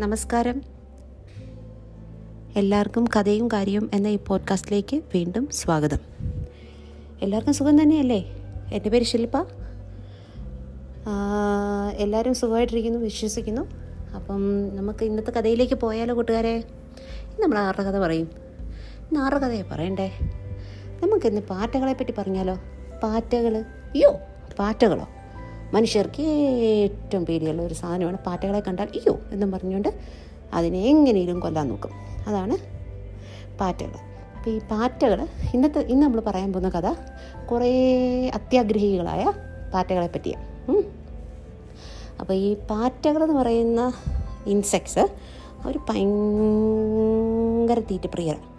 നമസ്കാരം. എല്ലാവർക്കും കഥയും കാര്യവും എന്ന ഈ പോഡ്കാസ്റ്റിലേക്ക് വീണ്ടും സ്വാഗതം. എല്ലാവർക്കും സുഖം തന്നെയല്ലേ? എന്റെ പേര് ശില്പ. എല്ലാവരും സുഖമായിട്ടിരിക്കുന്നു വിശ്വസിക്കുന്നു. അപ്പം നമുക്ക് ഇന്നത്തെ കഥയിലേക്ക് പോയാലോ കൂട്ടുകാരെ? നമ്മൾ ആരുടെ കഥ പറയും? ഇന്ന് ആരുടെ കഥയെ പറയണ്ടേ? നമുക്കിന്ന് പാറ്റകളെ പറ്റി പറഞ്ഞാലോ? പാറ്റകൾ അയ്യോ പാറ്റകളോ മനുഷ്യർക്ക് ഏറ്റവും പേടിയുള്ള ഒരു സാധനമാണ് പാറ്റകളെ കണ്ടാൽ അയ്യോ എന്നും പറഞ്ഞുകൊണ്ട് അതിനെ എങ്ങനെയും കൊല്ലാൻ നോക്കും. അതാണ് പാറ്റകൾ. അപ്പോൾ ഈ പാറ്റകൾ ഇന്നത്തെ ഇന്ന് നമ്മൾ പറയാൻ പോകുന്ന കഥ കുറേ അത്യാഗ്രഹികളായ പാറ്റകളെ പറ്റിയാണ് അപ്പോൾ ഈ പാറ്റകൾ എന്ന് പറയുന്ന ഇൻസെക്ട്സ് അവർ ഭയങ്കര തീറ്റപ്രിയരാണ്?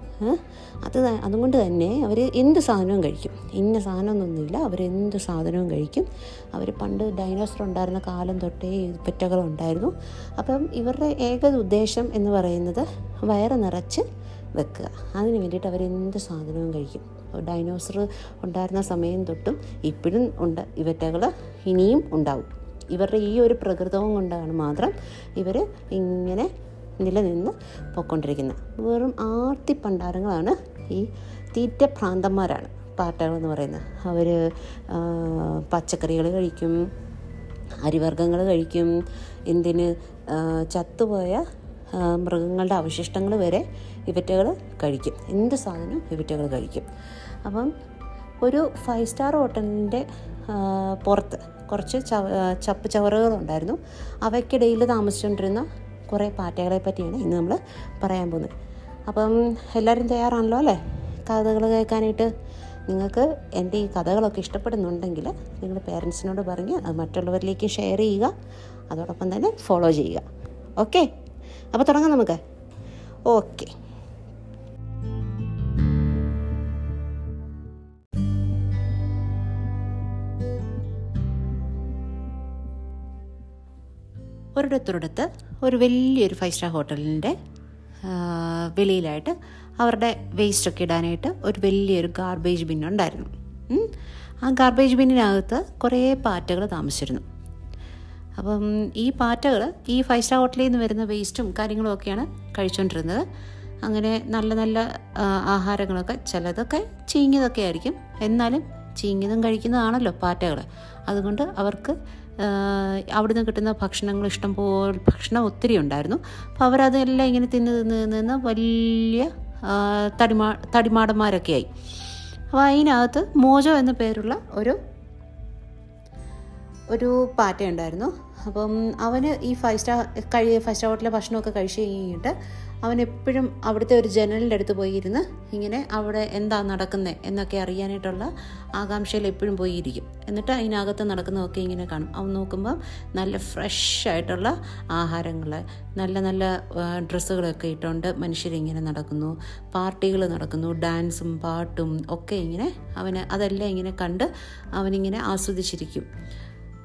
അത് അതുകൊണ്ട് തന്നെ അവർ എന്ത് സാധനവും കഴിക്കും. ഇന്ന സാധനമൊന്നുമില്ല. അവരെന്ത് സാധനവും കഴിക്കും. അവർ പണ്ട് ഡൈനോസർ ഉണ്ടായിരുന്ന കാലം തൊട്ടേ പെറ്റകളുണ്ടായിരുന്നു. അപ്പം ഇവരുടെ ഏക ഉദ്ദേശം എന്ന് പറയുന്നത് വയറ് നിറച്ച് വെക്കുക. അതിന് വേണ്ടിയിട്ട് അവരെന്ത് സാധനവും കഴിക്കും. ഡൈനോസർ ഉണ്ടായിരുന്ന സമയം തൊട്ടും ഇപ്പോഴും ഉണ്ട്. ഇവറ്റകൾ ഇനിയും ഉണ്ടാവും. ഇവരുടെ ഈ ഒരു പ്രകൃതവും കൊണ്ടാണ് മാത്രം ഇവർ ഇങ്ങനെ നിലനിന്ന് പോയിക്കൊണ്ടിരിക്കുന്നത്. വെറും ആർത്തി പണ്ടാരങ്ങളാണ് ഈ തീറ്റ ഭ്രാന്തന്മാരാണ് എന്ന് പറയുന്നത്. അവർ പച്ചക്കറികൾ കഴിക്കും അരിവർഗങ്ങൾ കഴിക്കും എന്തിന് ചത്തുപോയ മൃഗങ്ങളുടെ അവശിഷ്ടങ്ങൾ വരെ ഇവറ്റകൾ കഴിക്കും. എന്ത് സാധനവും ഇവറ്റകൾ കഴിക്കും. അപ്പം ഒരു ഫൈവ് സ്റ്റാർ ഹോട്ടലിന്റെ പുറത്ത് കുറച്ച് ചവ ചപ്പ് ചവറുകളുണ്ടായിരുന്നു. അവയ്ക്കിടയിൽ താമസിച്ചുകൊണ്ടിരുന്ന കുറേ പാറ്റകളെ പറ്റിയാണ് ഇന്ന് നമ്മൾ പറയാൻ പോകുന്നത്. അപ്പം എല്ലാവരും തയ്യാറാണല്ലോ അല്ലേ? കഥകൾ കേൾക്കാനായിട്ട്. നിങ്ങൾക്ക് എന്റെ ഈ കഥകളൊക്കെ ഇഷ്ടപ്പെടുന്നുണ്ടെങ്കിൽ നിങ്ങൾ പേരൻസിനോട് പറഞ്ഞ് അത് മറ്റുള്ളവരിലേക്ക് ഷെയർ ചെയ്യുക. അതോടൊപ്പം തന്നെ ഫോളോ ചെയ്യുക. ഓക്കെ അപ്പോൾ തുടങ്ങാം നമുക്ക്. ഓക്കെ ഒരിടത്തൊരിടത്ത് ഒരു വലിയൊരു ഫൈവ് സ്റ്റാർ ഹോട്ടലിന്റെ വെളിയിലായിട്ട് അവരുടെ വേസ്റ്റൊക്കെ ഇടാനായിട്ട് ഒരു വലിയൊരു ഗാർബേജ് ബിൻ ഉണ്ടായിരുന്നു. ആ ഗാർബേജ് ബിന്നിനകത്ത് കുറേ പാറ്റകൾ താമസിച്ചിരുന്നു. അപ്പം ഈ പാറ്റകൾ ഈ ഫൈവ് സ്റ്റാർ ഹോട്ടലിൽ നിന്ന് വരുന്ന വേസ്റ്റും കാര്യങ്ങളും ഒക്കെയാണ് കഴിച്ചുകൊണ്ടിരുന്നത് അങ്ങനെ നല്ല നല്ല ആഹാരങ്ങളൊക്കെ ചിലതൊക്കെ ചീങ്ങിയതൊക്കെ ആയിരിക്കും. എന്നാലും ചീങ്ങിയതും കഴിക്കുന്നതാണല്ലോ പാറ്റകൾ അതുകൊണ്ട് അവർക്ക് അവിടുന്ന് കിട്ടുന്ന ഭക്ഷണങ്ങൾ ഇഷ്ടം പോലെ ഭക്ഷണം ഒത്തിരി ഉണ്ടായിരുന്നു. അപ്പോൾ അവരതെല്ലാം ഇങ്ങനെ തിന്ന് തിന്ന് തിന്ന് വലിയ തടിമാ തടിമാടന്മാരൊക്കെ ആയി. അപ്പോൾ അതിനകത്ത് മോജോ എന്ന പേരുള്ള ഒരു ഒരു പാറ്റ ഉണ്ടായിരുന്നു അപ്പം അവന് ഈ ഫൈവ് സ്റ്റാർ കഴി ഫൈവ് സ്റ്റാർ ഹോട്ടലിലെ ഭക്ഷണമൊക്കെ കഴിച്ച് കഴിഞ്ഞിട്ട് അവൻ എപ്പോഴും അവിടുത്തെ ഒരു ജനലിന്റെ അടുത്ത് പോയി ഇരുന്ന് ഇങ്ങനെ അവിടെ എന്താ നടക്കുന്നത് എന്നൊക്കെ അറിയാനായിട്ടുള്ള ആകാംക്ഷയിൽ എപ്പോഴും പോയി ഇരിക്കും എന്നിട്ട് അതിനകത്ത് നടക്കുന്നതൊക്കെ ഇങ്ങനെ കാണും. അവൻ നോക്കുമ്പം നല്ല ഫ്രഷ് ആയിട്ടുള്ള ആഹാരങ്ങൾ നല്ല നല്ല ഡ്രസ്സുകളൊക്കെ ഇട്ടുകൊണ്ട് മനുഷ്യരിങ്ങനെ നടക്കുന്നു. പാർട്ടികൾ നടക്കുന്നു ഡാൻസും പാട്ടും ഒക്കെ ഇങ്ങനെ അവന് അതെല്ലാം ഇങ്ങനെ കണ്ട് അവനിങ്ങനെ ആസ്വദിച്ചിരിക്കും.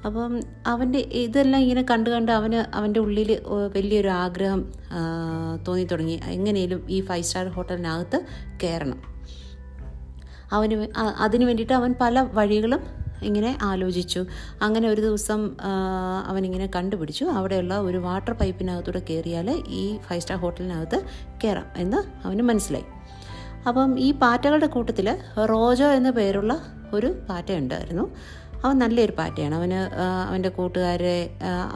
അപ്പം അവന്റെ ഇതെല്ലാം ഇങ്ങനെ കണ്ട് കണ്ട് അവന് അവന്റെ ഉള്ളിൽ വലിയൊരു ആഗ്രഹം തോന്നി തുടങ്ങി. എങ്ങനെയും ഈ ഫൈവ് സ്റ്റാർ ഹോട്ടലിനകത്ത് കയറണം. അവന് അതിന് വേണ്ടിയിട്ട് അവൻ പല വഴികളും ഇങ്ങനെ ആലോചിച്ചു. അങ്ങനെ ഒരു ദിവസം അവനിങ്ങനെ കണ്ടുപിടിച്ചു. അവിടെയുള്ള ഒരു വാട്ടർ പൈപ്പിനകത്തൂടെ കയറിയാൽ ഈ ഫൈവ് സ്റ്റാർ ഹോട്ടലിനകത്ത് കയറാം എന്ന് അവന് മനസ്സിലായി. അപ്പം ഈ പാറ്റകളുടെ കൂട്ടത്തിൽ റോജോ എന്ന പേരുള്ള ഒരു പാറ്റ ഉണ്ടായിരുന്നു അവൻ നല്ലൊരു പാറ്റയാണ് അവന് അവന്റെ കൂട്ടുകാരെ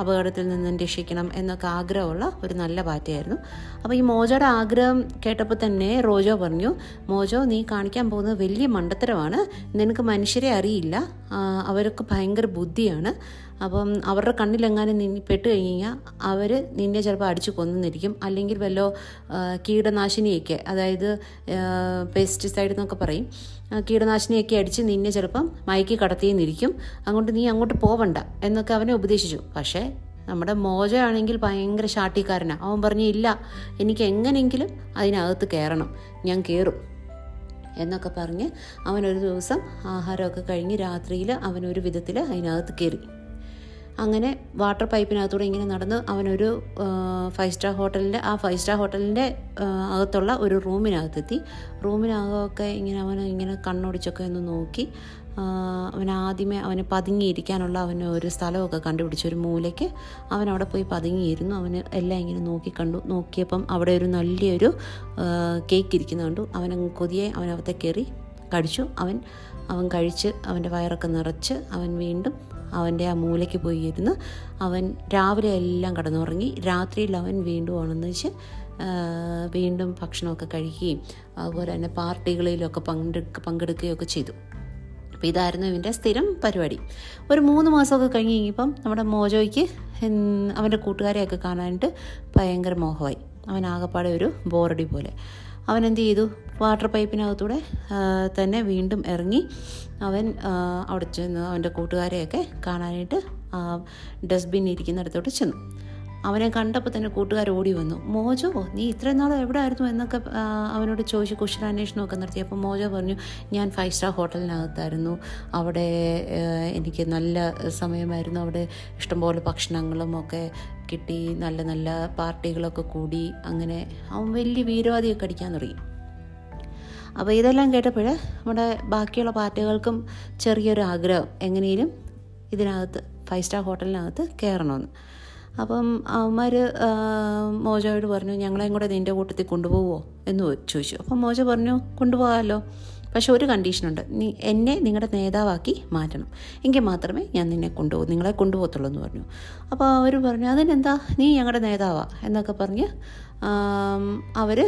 അപകടത്തിൽ നിന്നും രക്ഷിക്കണം എന്നൊക്കെ ആഗ്രഹമുള്ള ഒരു നല്ല പാറ്റയായിരുന്നു അപ്പോൾ ഈ മോജോയുടെ ആഗ്രഹം കേട്ടപ്പോൾ തന്നെ റോജോ പറഞ്ഞു മോജോ നീ കാണിക്കാൻ പോകുന്നത് വലിയ മണ്ടത്തരമാണ്. നിനക്ക് മനുഷ്യരെ അറിയില്ല. അവർക്ക് ഭയങ്കര ബുദ്ധിയാണ്. അപ്പം അവരുടെ കണ്ണിലെങ്ങാനും നിന്നി പെട്ട് കഴിഞ്ഞാൽ അവർ നിന്നെ ചിലപ്പോൾ അടിച്ചു കൊന്നിരിക്കും അല്ലെങ്കിൽ വല്ലോ കീടനാശിനിയൊക്കെ അതായത് പെസ്റ്റിസൈഡ് എന്നൊക്കെ പറയും. കീടനാശിനിയൊക്കെ അടിച്ച് നിന്നെ ചിലപ്പം മയക്കി കടത്തിയെന്നിരിക്കും. അങ്ങോട്ട് നീ അങ്ങോട്ട് പോവണ്ട എന്നൊക്കെ അവനെ ഉപദേശിച്ചു. പക്ഷേ നമ്മുടെ മോജ ആണെങ്കിൽ ഭയങ്കര ശാട്ടിക്കാരനാണ് അവൻ പറഞ്ഞു ഇല്ല എനിക്ക് എങ്ങനെയെങ്കിലും അതിനകത്ത് കയറണം ഞാൻ കയറും എന്നൊക്കെ പറഞ്ഞ് അവനൊരു ദിവസം ആഹാരമൊക്കെ കഴിഞ്ഞ് രാത്രിയിൽ അവനൊരു വിധത്തിൽ അതിനകത്ത് കയറി അങ്ങനെ വാട്ടർ പൈപ്പിനകത്തൂടെ ഇങ്ങനെ നടന്ന് അവനൊരു ഫൈവ് സ്റ്റാർ ഹോട്ടലിന്റെ ആ ഫൈവ് സ്റ്റാർ ഹോട്ടലിന്റെ അകത്തുള്ള ഒരു റൂമിനകത്തെത്തി. റൂമിനകമൊക്കെ ഇങ്ങനെ അവൻ ഇങ്ങനെ കണ്ണോടിച്ചൊക്കെ ഒന്ന് നോക്കി. അവൻ ആദ്യമേ അവന് പതുങ്ങിയിരിക്കാനുള്ള അവന് ഒരു സ്ഥലമൊക്കെ കണ്ടുപിടിച്ചു. ഒരു മൂലയ്ക്ക് അവൻ അവിടെ പോയി പതുങ്ങിയിരുന്നു. അവന് എല്ലാം ഇങ്ങനെ നോക്കി കണ്ടു. നോക്കിയപ്പം അവിടെ ഒരു നല്ലൊരു കേക്ക് ഇരിക്കുന്ന കണ്ടു. അവനങ്ങ് കൊതിയെ അവനകത്തെ കയറി കഴിച്ചു അവൻ അവൻ കഴിച്ച് അവന്റെ വയറൊക്കെ നിറച്ച് അവൻ വീണ്ടും അവന്റെ ആ മൂലയ്ക്ക് പോയി ഇരുന്ന് അവൻ രാവിലെ എല്ലാം കടന്നുറങ്ങി. രാത്രിയിൽ അവൻ വീണ്ടും ഉണർന്നിച്ച് വീണ്ടും ഭക്ഷണമൊക്കെ കഴിക്കുകയും അതുപോലെ തന്നെ പാർട്ടികളിലൊക്കെ പങ്കെടുക്ക പങ്കെടുക്കുകയൊക്കെ ചെയ്തു. അപ്പോൾ ഇതായിരുന്നു ഇവന്റെ സ്ഥിരം പരിപാടി. ഒരു മൂന്ന് മാസമൊക്കെ കഴിഞ്ഞ് കഴിഞ്ഞപ്പം നമ്മുടെ മോജോയ്ക്ക് അവന്റെ കൂട്ടുകാരെയൊക്കെ കാണാനായിട്ട് ഭയങ്കര മോഹമായി. അവൻ ആകെപ്പാടെ ഒരു ബോറടി പോലെ. അവൻ എന്ത് ചെയ്തു വാട്ടർ പൈപ്പിനകത്തൂടെ തന്നെ വീണ്ടും ഇറങ്ങി അവൻ അവിടെ ചെന്ന് അവന്റെ കൂട്ടുകാരെയൊക്കെ കാണാനായിട്ട് ഡസ്റ്റ്ബിൻ ഇരിക്കുന്നിടത്തോട്ട് ചെന്നു. അവനെ കണ്ടപ്പോൾ തന്നെ കൂട്ടുകാർ ഓടി വന്നു. മോജോ നീ ഇത്രയും നാൾ എവിടെ ആയിരുന്നു എന്നൊക്കെ അവനോട് ചോദിച്ച് കുശലാന്വേഷണമൊക്കെ നടത്തി. അപ്പോൾ മോജോ പറഞ്ഞു ഞാൻ ഫൈവ് സ്റ്റാർ ഹോട്ടലിനകത്തായിരുന്നു. അവിടെ എനിക്ക് നല്ല സമയമായിരുന്നു. അവിടെ ഇഷ്ടംപോലെ ഭക്ഷണങ്ങളും ഒക്കെ കിട്ടി. നല്ല നല്ല പാർട്ടികളൊക്കെ കൂടി. അങ്ങനെ അവൻ വലിയ വീരവാദിയൊക്കെ അടിക്കാൻ തുടങ്ങി. അപ്പോൾ ഇതെല്ലാം കേട്ടപ്പോൾ നമ്മുടെ ബാക്കിയുള്ള പാർട്ടികൾക്കും ചെറിയൊരു ആഗ്രഹം. എങ്ങനെയും ഇതിനകത്ത് ഫൈവ് സ്റ്റാർ ഹോട്ടലിനകത്ത് കയറണമെന്ന്. അപ്പം അവന്മാർ മോജോയോട് പറഞ്ഞു ഞങ്ങളെയും കൂടെ നിന്റെ കൂട്ടത്തിൽ കൊണ്ടുപോകുമോ എന്ന് ചോദിച്ചു. അപ്പം മോജ പറഞ്ഞു കൊണ്ടുപോകാമല്ലോ. പക്ഷെ ഒരു കണ്ടീഷനുണ്ട് നീ എന്നെ നിങ്ങളുടെ നേതാവാക്കി മാറ്റണം. എങ്കിൽ മാത്രമേ ഞാൻ നിന്നെ കൊണ്ടുപോകൂ നിങ്ങളെ കൊണ്ടുപോകത്തുള്ളൂ എന്ന് പറഞ്ഞു. അപ്പോൾ അവർ പറഞ്ഞു അതിനെന്താ? നീ ഞങ്ങളുടെ നേതാവാ എന്നൊക്കെ പറഞ്ഞ് അവർ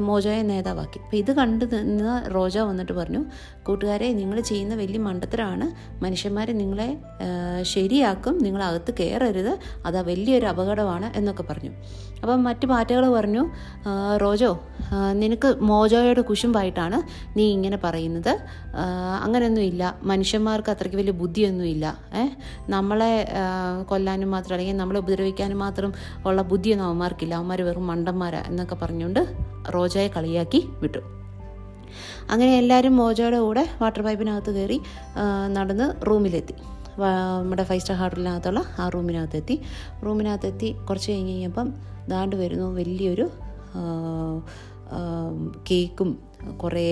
മോജോയെ നേതാവാക്കി. അപ്പോൾ ഇത് കണ്ടു നിന്ന് റോജ വന്നിട്ട് പറഞ്ഞു കൂട്ടുകാരെ നിങ്ങൾ ചെയ്യുന്ന വലിയ മണ്ടത്തരമാണ്. മനുഷ്യന്മാരെ നിങ്ങളെ ശരിയാക്കും. നിങ്ങളകത്ത് കയറരുത് അത് വലിയൊരു അപകടമാണ് എന്നൊക്കെ പറഞ്ഞു. അപ്പം മറ്റു പാറ്റകൾ പറഞ്ഞു റോജോ നിനക്ക് മോജോയുടെ കുശുമ്പായിട്ടാണ് നീ ഇങ്ങനെ പറയുന്നത്. അങ്ങനെയൊന്നുമില്ല മനുഷ്യന്മാർക്ക് അത്രയ്ക്ക് വലിയ ബുദ്ധിയൊന്നുമില്ല ഏഹ് നമ്മളെ കൊല്ലാനും മാത്രം അല്ലെങ്കിൽ നമ്മളെ ഉപദ്രവിക്കാനും മാത്രം ഉള്ള ബുദ്ധിയൊന്നും അവന്മാർക്കില്ല. അവന്മാർ വെറും മണ്ടന്മാരാ എന്നൊക്കെ പറഞ്ഞുകൊണ്ട് റോജയെ കളിയാക്കി വിട്ടു. അങ്ങനെ എല്ലാവരും മോജോയുടെ കൂടെ വാട്ടർ പൈപ്പിനകത്ത് കയറി നടന്ന് റൂമിലെത്തി. നമ്മുടെ ഫൈവ് സ്റ്റാർ ഹോട്ടലിനകത്തുള്ള ആ റൂമിനകത്തെത്തി. റൂമിനകത്തെത്തി കുറച്ച് കഴിഞ്ഞ് കഴിഞ്ഞപ്പം ദാണ്ട് വരുന്നു വലിയൊരു കേക്കും കുറേ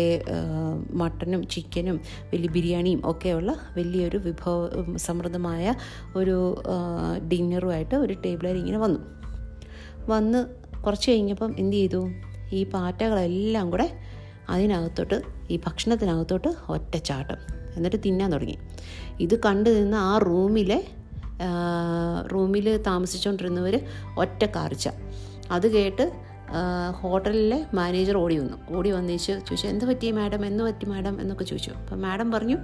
മട്ടനും ചിക്കനും വലിയ ബിരിയാണിയും ഒക്കെയുള്ള വലിയൊരു വിഭവ സമൃദ്ധമായ ഒരു ഡിന്നറുമായിട്ട് ഒരു ടേബിളിൽ ഇങ്ങനെ വന്നു. വന്ന് കുറച്ച് കഴിഞ്ഞപ്പം എന്ത് ചെയ്തു? ഈ പാറ്റകളെല്ലാം കൂടെ അതിനകത്തോട്ട് ഈ ഭക്ഷണത്തിനകത്തോട്ട് ഒറ്റച്ചാട്ടം എന്നിട്ട് തിന്നാൻ തുടങ്ങി. ഇത് കണ്ടു നിന്ന് ആ റൂമിലെ റൂമിൽ താമസിച്ചുകൊണ്ടിരുന്നവർ ഒറ്റ കാർച്ച. അത് കേട്ട് ഹോട്ടലിലെ മാനേജർ ഓടി വന്നു. ഓടി വന്നേച്ച് ചോദിച്ചു എന്ത് പറ്റി മാഡം? എന്ന് പറ്റി മാഡം? എന്നൊക്കെ ചോദിച്ചു. അപ്പം മാഡം പറഞ്ഞു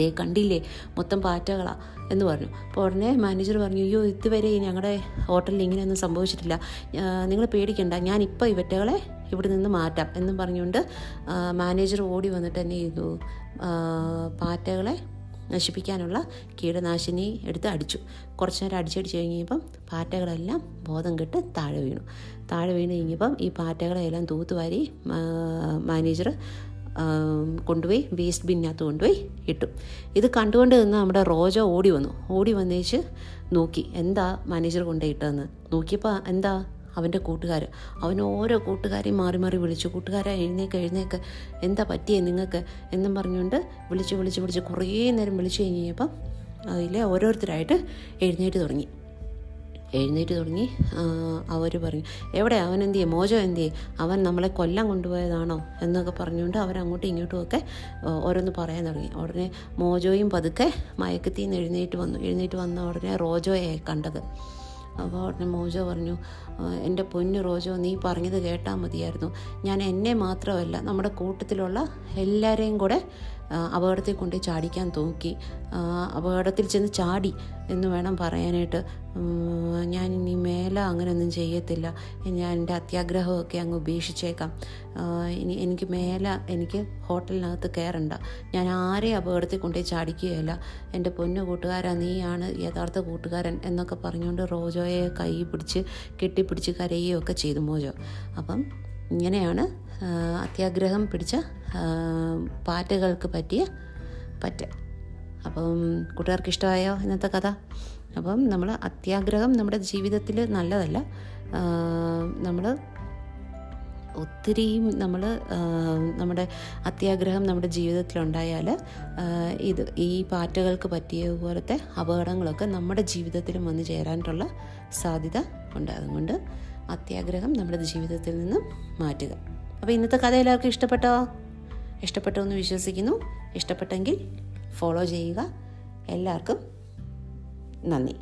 ദേ കണ്ടില്ലേ? മൊത്തം പാറ്റകളാ എന്ന് പറഞ്ഞു. അപ്പോൾ ഉടനെ മാനേജർ പറഞ്ഞു അയ്യോ ഇതുവരെ ഞങ്ങളുടെ ഹോട്ടലിൽ ഇങ്ങനെയൊന്നും സംഭവിച്ചിട്ടില്ല. നിങ്ങൾ പേടിക്കണ്ട. ഞാൻ ഇപ്പോൾ ഇവറ്റകളെ ഇവിടെ നിന്ന് മാറ്റാം. എന്നും പറഞ്ഞുകൊണ്ട് മാനേജർ ഓടി വന്നിട്ട് എന്നെ ചെയ്തു. പാറ്റകളെ നശിപ്പിക്കാനുള്ള കീടനാശിനി എടുത്ത് അടിച്ചു. കുറച്ച് നേരം അടിച്ചടിച്ച് കഴിഞ്ഞപ്പം പാറ്റകളെല്ലാം ബോധം കെട്ട് താഴെ വീണു. താഴെ വീണ് കഴിഞ്ഞപ്പം ഈ പാറ്റകളെല്ലാം തൂത്തുവാരി മാനേജർ കൊണ്ടുപോയി വേസ്റ്റ് ബിന്നകത്ത് കൊണ്ടുപോയി ഇട്ടു. ഇത് കണ്ടുകൊണ്ട് നിന്ന് നമ്മുടെ റോജ ഓടി വന്നു. ഓടി വന്നേച്ച് നോക്കി എന്താ മാനേജർ കൊണ്ടുപോയി ഇട്ടതെന്ന്? നോക്കിയപ്പോൾ എന്താ അവന്റെ കൂട്ടുകാർ അവൻ ഓരോ കൂട്ടുകാരെയും മാറി മാറി വിളിച്ചു. കൂട്ടുകാരെ എഴുന്നേക്ക് എഴുന്നേക്ക്. എന്താ പറ്റിയേ നിങ്ങൾക്ക് എന്നും പറഞ്ഞുകൊണ്ട് വിളിച്ച് വിളിച്ച് വിളിച്ച് കുറേ നേരം വിളിച്ചു കഴിഞ്ഞപ്പം അതിലെ ഓരോരുത്തരായിട്ട് എഴുന്നേറ്റ് തുടങ്ങി. എഴുന്നേറ്റ് തുടങ്ങി അവർ പറഞ്ഞു എവിടെ? അവൻ എന്ത് ചെയ്യും? മോജോ ചെയ്യും? അവൻ നമ്മളെ കൊല്ലം കൊണ്ടുപോയതാണോ? എന്നൊക്കെ പറഞ്ഞുകൊണ്ട് അവരങ്ങോട്ടും ഇങ്ങോട്ടും ഒക്കെ ഓരോന്ന് പറയാൻ തുടങ്ങി. ഉടനെ മോജോയും പതുക്കെ മയക്കത്തിൽ നിന്ന് എഴുന്നേറ്റ് വന്നു. എഴുന്നേറ്റ് വന്ന ഉടനെ റോജോയെ കണ്ടത്. അപ്പോൾ ഉടനെ മോജോ പറഞ്ഞു എന്റെ പൊന്നു റോജോ നീ പറഞ്ഞത് കേട്ടാൽ മതിയായിരുന്നു. ഞാൻ എന്നെ മാത്രമല്ല നമ്മുടെ കൂട്ടത്തിലുള്ള എല്ലാവരെയും കൂടെ അപകടത്തിൽ കൊണ്ട് ചാടിക്കാൻ തോക്കി. അപകടത്തിൽ ചെന്ന് ചാടി എന്ന് വേണം പറയാനായിട്ട്. ഞാൻ ഇനി മേലെ അങ്ങനെയൊന്നും ചെയ്യത്തില്ല. ഞാൻ എന്റെ അത്യാഗ്രഹമൊക്കെ അങ്ങ് ഉപേക്ഷിച്ചേക്കാം. ഇനി എനിക്ക് മേല എനിക്ക് ഹോട്ടലിനകത്ത് കയറണ്ട. ഞാൻ ആരെ അപകടത്തിൽ കൊണ്ട് ചാടിക്കുകയല്ല. എന്റെ പൊന്നു കൂട്ടുകാരാ നീയാണ് യഥാർത്ഥ കൂട്ടുകാരൻ എന്നൊക്കെ പറഞ്ഞുകൊണ്ട് റോജോയെ കൈ പിടിച്ച് കെട്ടിപ്പിടിച്ച് കരയുകയൊക്കെ ചെയ്തു മോജോ. അപ്പം ഇങ്ങനെയാണ് അത്യാഗ്രഹം പിടിച്ച പാറ്റകൾക്ക് പറ്റിയ പറ്റ. അപ്പം കൂട്ടുകാർക്ക് ഇഷ്ടമായോ ഇന്നത്തെ കഥ? അപ്പം നമ്മൾ അത്യാഗ്രഹം നമ്മുടെ ജീവിതത്തിൽ നല്ലതല്ല. നമ്മൾ ഒത്തിരിയും നമ്മൾ നമ്മുടെ അത്യാഗ്രഹം നമ്മുടെ ജീവിതത്തിലുണ്ടായാൽ ഇത് ഈ പാറ്റകൾക്ക് പറ്റിയ പോലത്തെ അപകടങ്ങളൊക്കെ നമ്മുടെ ജീവിതത്തിലും വന്നു ചേരാനുള്ള സാധ്യത ഉണ്ട്. അതുകൊണ്ട് അത്യാഗ്രഹം നമ്മുടെ ജീവിതത്തിൽ നിന്നും മാറ്റുക. അപ്പോൾ ഇന്നത്തെ കഥ എല്ലാവർക്കും ഇഷ്ടപ്പെട്ടോ? ഇഷ്ടപ്പെട്ടോ എന്ന് വിശ്വസിക്കുന്നു. ഇഷ്ടപ്പെട്ടെങ്കിൽ ഫോളോ ചെയ്യുക. എല്ലാവർക്കും നന്ദി.